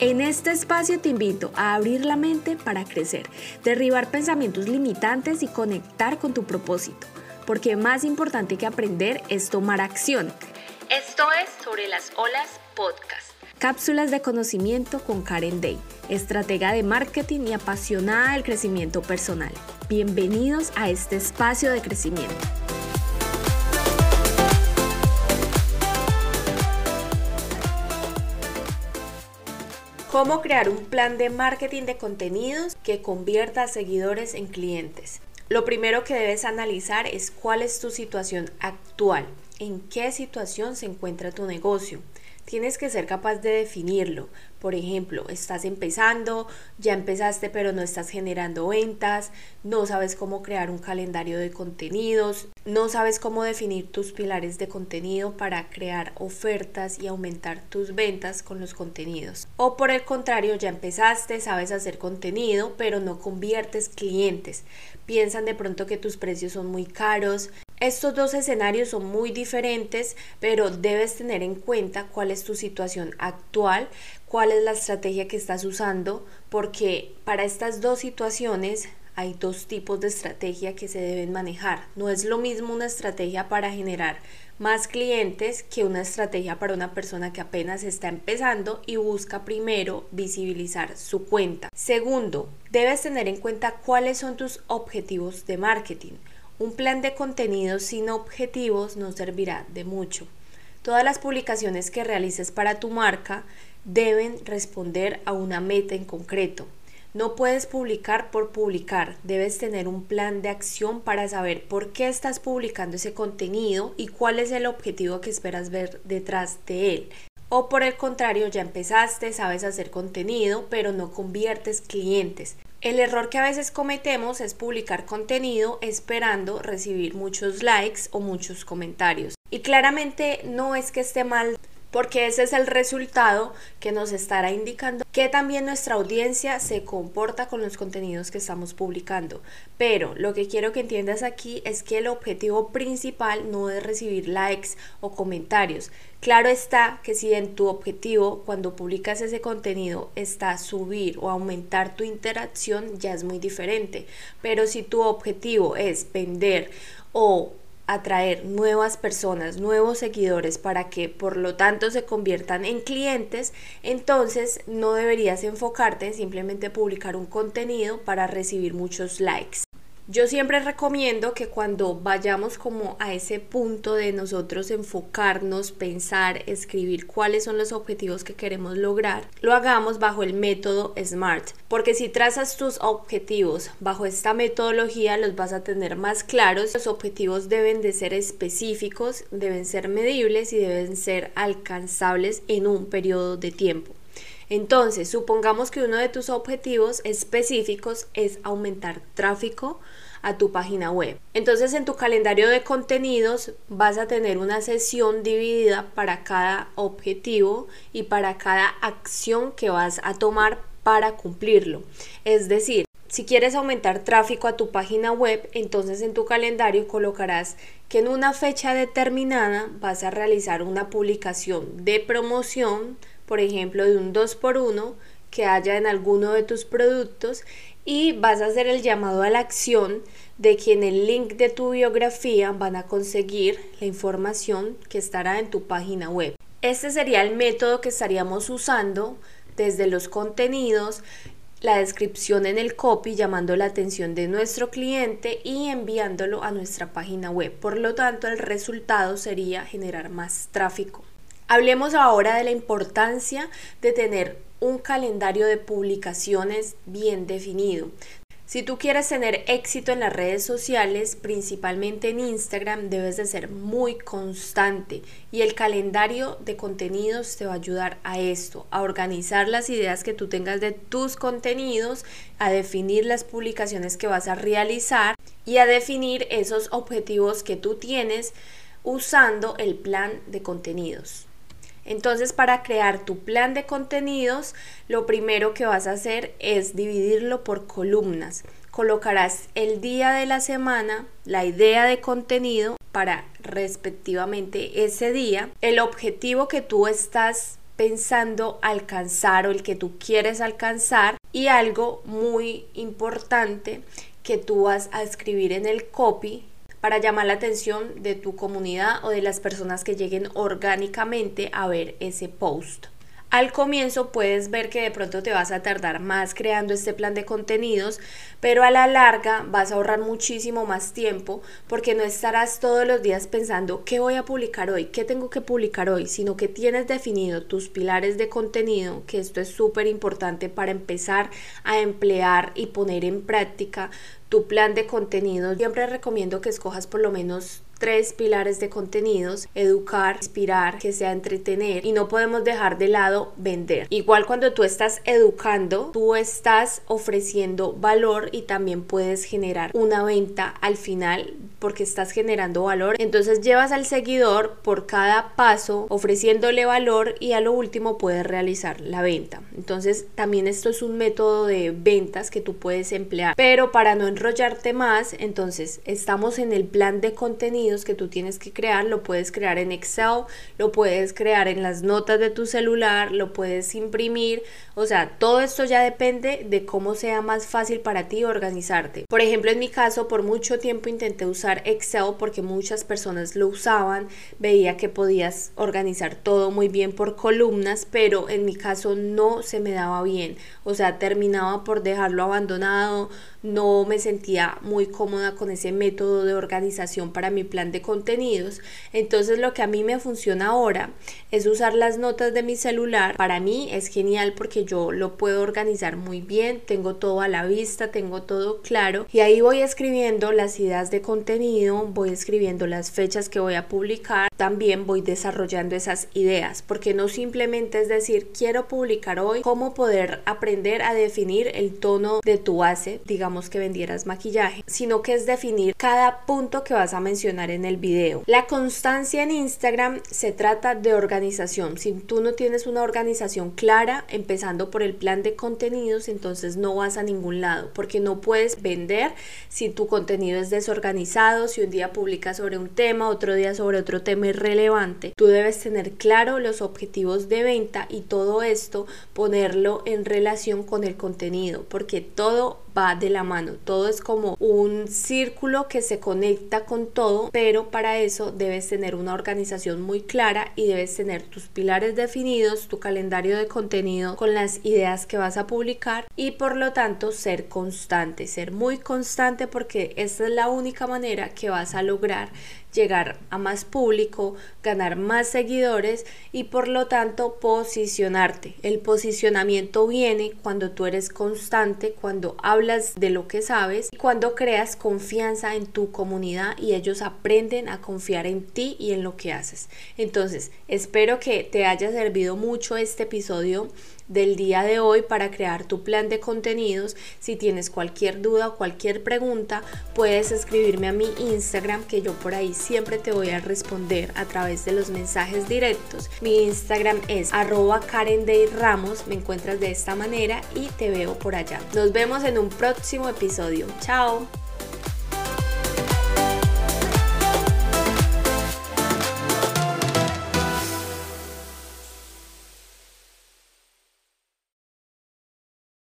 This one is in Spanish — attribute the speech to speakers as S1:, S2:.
S1: En este espacio te invito a abrir la mente para crecer, derribar pensamientos limitantes y conectar con tu propósito, porque más importante que aprender es tomar acción. Esto es Sobre las Olas Podcast. Cápsulas de conocimiento con Karen Day, estratega de marketing y apasionada del crecimiento personal. Bienvenidos a este espacio de crecimiento. ¿Cómo crear un plan de marketing de contenidos que convierta a seguidores en clientes? Lo primero que debes analizar es cuál es tu situación actual, en qué situación se encuentra tu negocio. Tienes que ser capaz de definirlo. Por ejemplo, estás empezando, ya empezaste pero no estás generando ventas, no sabes cómo crear un calendario de contenidos, no sabes cómo definir tus pilares de contenido para crear ofertas y aumentar tus ventas con los contenidos. O por el contrario, ya empezaste, sabes hacer contenido pero no conviertes clientes. Piensan de pronto que tus precios son muy caros, estos dos escenarios son muy diferentes, pero debes tener en cuenta cuál es tu situación actual, cuál es la estrategia que estás usando, porque para estas dos situaciones hay dos tipos de estrategia que se deben manejar. No es lo mismo una estrategia para generar más clientes que una estrategia para una persona que apenas está empezando y busca primero visibilizar su cuenta. Segundo, debes tener en cuenta cuáles son tus objetivos de marketing. Un plan de contenidos sin objetivos no servirá de mucho. Todas las publicaciones que realices para tu marca deben responder a una meta en concreto. No puedes publicar por publicar, debes tener un plan de acción para saber por qué estás publicando ese contenido y cuál es el objetivo que esperas ver detrás de él. O por el contrario, ya empezaste, sabes hacer contenido, pero no conviertes clientes. El error que a veces cometemos es publicar contenido esperando recibir muchos likes o muchos comentarios. Y claramente no es que esté mal porque ese es el resultado que nos estará indicando que también nuestra audiencia se comporta con los contenidos que estamos publicando. Pero lo que quiero que entiendas aquí es que el objetivo principal no es recibir likes o comentarios. Claro está que si en tu objetivo cuando publicas ese contenido está subir o aumentar tu interacción ya es muy diferente. Pero si tu objetivo es vender o atraer nuevas personas, nuevos seguidores para que por lo tanto se conviertan en clientes, entonces no deberías enfocarte en simplemente publicar un contenido para recibir muchos likes. Yo siempre recomiendo que cuando vayamos como a ese punto de nosotros enfocarnos, pensar, escribir cuáles son los objetivos que queremos lograr, lo hagamos bajo el método SMART, porque si trazas tus objetivos bajo esta metodología los vas a tener más claros. Los objetivos deben de ser específicos, deben ser medibles y deben ser alcanzables en un periodo de tiempo. Entonces, supongamos que uno de tus objetivos específicos es aumentar tráfico a tu página web. Entonces, en tu calendario de contenidos vas a tener una sesión dividida para cada objetivo y para cada acción que vas a tomar para cumplirlo. Es decir, si quieres aumentar tráfico a tu página web, entonces en tu calendario colocarás que en una fecha determinada vas a realizar una publicación de promoción por ejemplo, de un 2x1 que haya en alguno de tus productos y vas a hacer el llamado a la acción de que en el link de tu biografía van a conseguir la información que estará en tu página web. Este sería el método que estaríamos usando desde los contenidos, la descripción en el copy llamando la atención de nuestro cliente y enviándolo a nuestra página web. Por lo tanto, el resultado sería generar más tráfico. Hablemos ahora de la importancia de tener un calendario de publicaciones bien definido. Si tú quieres tener éxito en las redes sociales, principalmente en Instagram, debes de ser muy constante y el calendario de contenidos te va a ayudar a esto, a organizar las ideas que tú tengas de tus contenidos, a definir las publicaciones que vas a realizar y a definir esos objetivos que tú tienes usando el plan de contenidos. Entonces, para crear tu plan de contenidos, lo primero que vas a hacer es dividirlo por columnas. Colocarás el día de la semana, la idea de contenido para respectivamente ese día, el objetivo que tú estás pensando alcanzar o el que tú quieres alcanzar y algo muy importante que tú vas a escribir en el copy para llamar la atención de tu comunidad o de las personas que lleguen orgánicamente a ver ese post. Al comienzo puedes ver que de pronto te vas a tardar más creando este plan de contenidos, pero a la larga vas a ahorrar muchísimo más tiempo porque no estarás todos los días pensando qué voy a publicar hoy, qué tengo que publicar hoy, sino que tienes definido tus pilares de contenido, que esto es súper importante para empezar a emplear y poner en práctica tu plan de contenido. Siempre recomiendo que escojas por lo menos tres pilares de contenidos, educar, inspirar, que sea entretener y no podemos dejar de lado vender. Igual cuando tú estás educando, tú estás ofreciendo valor y también puedes generar una venta al final porque estás generando valor. Entonces llevas al seguidor por cada paso ofreciéndole valor y a lo último puedes realizar la venta. Entonces también esto es un método de ventas que tú puedes emplear. Pero para no enrollarte más, entonces estamos en el plan de contenido que tú tienes que crear, lo puedes crear en Excel, lo puedes crear en las notas de tu celular, lo puedes imprimir, o sea, todo esto ya depende de cómo sea más fácil para ti organizarte. Por ejemplo, en mi caso, por mucho tiempo intenté usar Excel porque muchas personas lo usaban, veía que podías organizar todo muy bien por columnas, pero en mi caso no se me daba bien, o sea, terminaba por dejarlo abandonado, no me sentía muy cómoda con ese método de organización para mi plan de contenidos. Entonces lo que a mí me funciona ahora es usar las notas de mi celular. Para mí es genial porque yo lo puedo organizar muy bien, tengo todo a la vista, tengo todo claro y ahí voy escribiendo las ideas de contenido, voy escribiendo las fechas que voy a publicar, también voy desarrollando esas ideas porque no simplemente es decir quiero publicar hoy cómo poder aprender a definir el tono de tu base, digamos que vendieras maquillaje, sino que es definir cada punto que vas a mencionar en el video. La constancia en Instagram se trata de organización. Si tú no tienes una organización clara, empezando por el plan de contenidos, entonces no vas a ningún lado, porque no puedes vender si tu contenido es desorganizado, si un día publicas sobre un tema, otro día sobre otro tema irrelevante. Tú debes tener claro los objetivos de venta y todo esto ponerlo en relación con el contenido, porque todo va de la mano, todo es como un círculo que se conecta con todo, pero para eso debes tener una organización muy clara y debes tener tus pilares definidos, tu calendario de contenido con las ideas que vas a publicar y por lo tanto ser constante, ser muy constante porque esta es la única manera que vas a lograr llegar a más público, ganar más seguidores y por lo tanto posicionarte. El posicionamiento viene cuando tú eres constante, cuando hablas de lo que sabes y cuando creas confianza en tu comunidad y ellos aprenden a confiar en ti y en lo que haces. Entonces, espero que te haya servido mucho este episodio del día de hoy para crear tu plan de contenidos. Si tienes cualquier duda o cualquier pregunta, puedes escribirme a mi Instagram que yo por ahí siempre te voy a responder a través de los mensajes directos. Mi Instagram es arroba Karen Ramos, me encuentras de esta manera y te veo por allá. Nos vemos en un próximo episodio. Chao.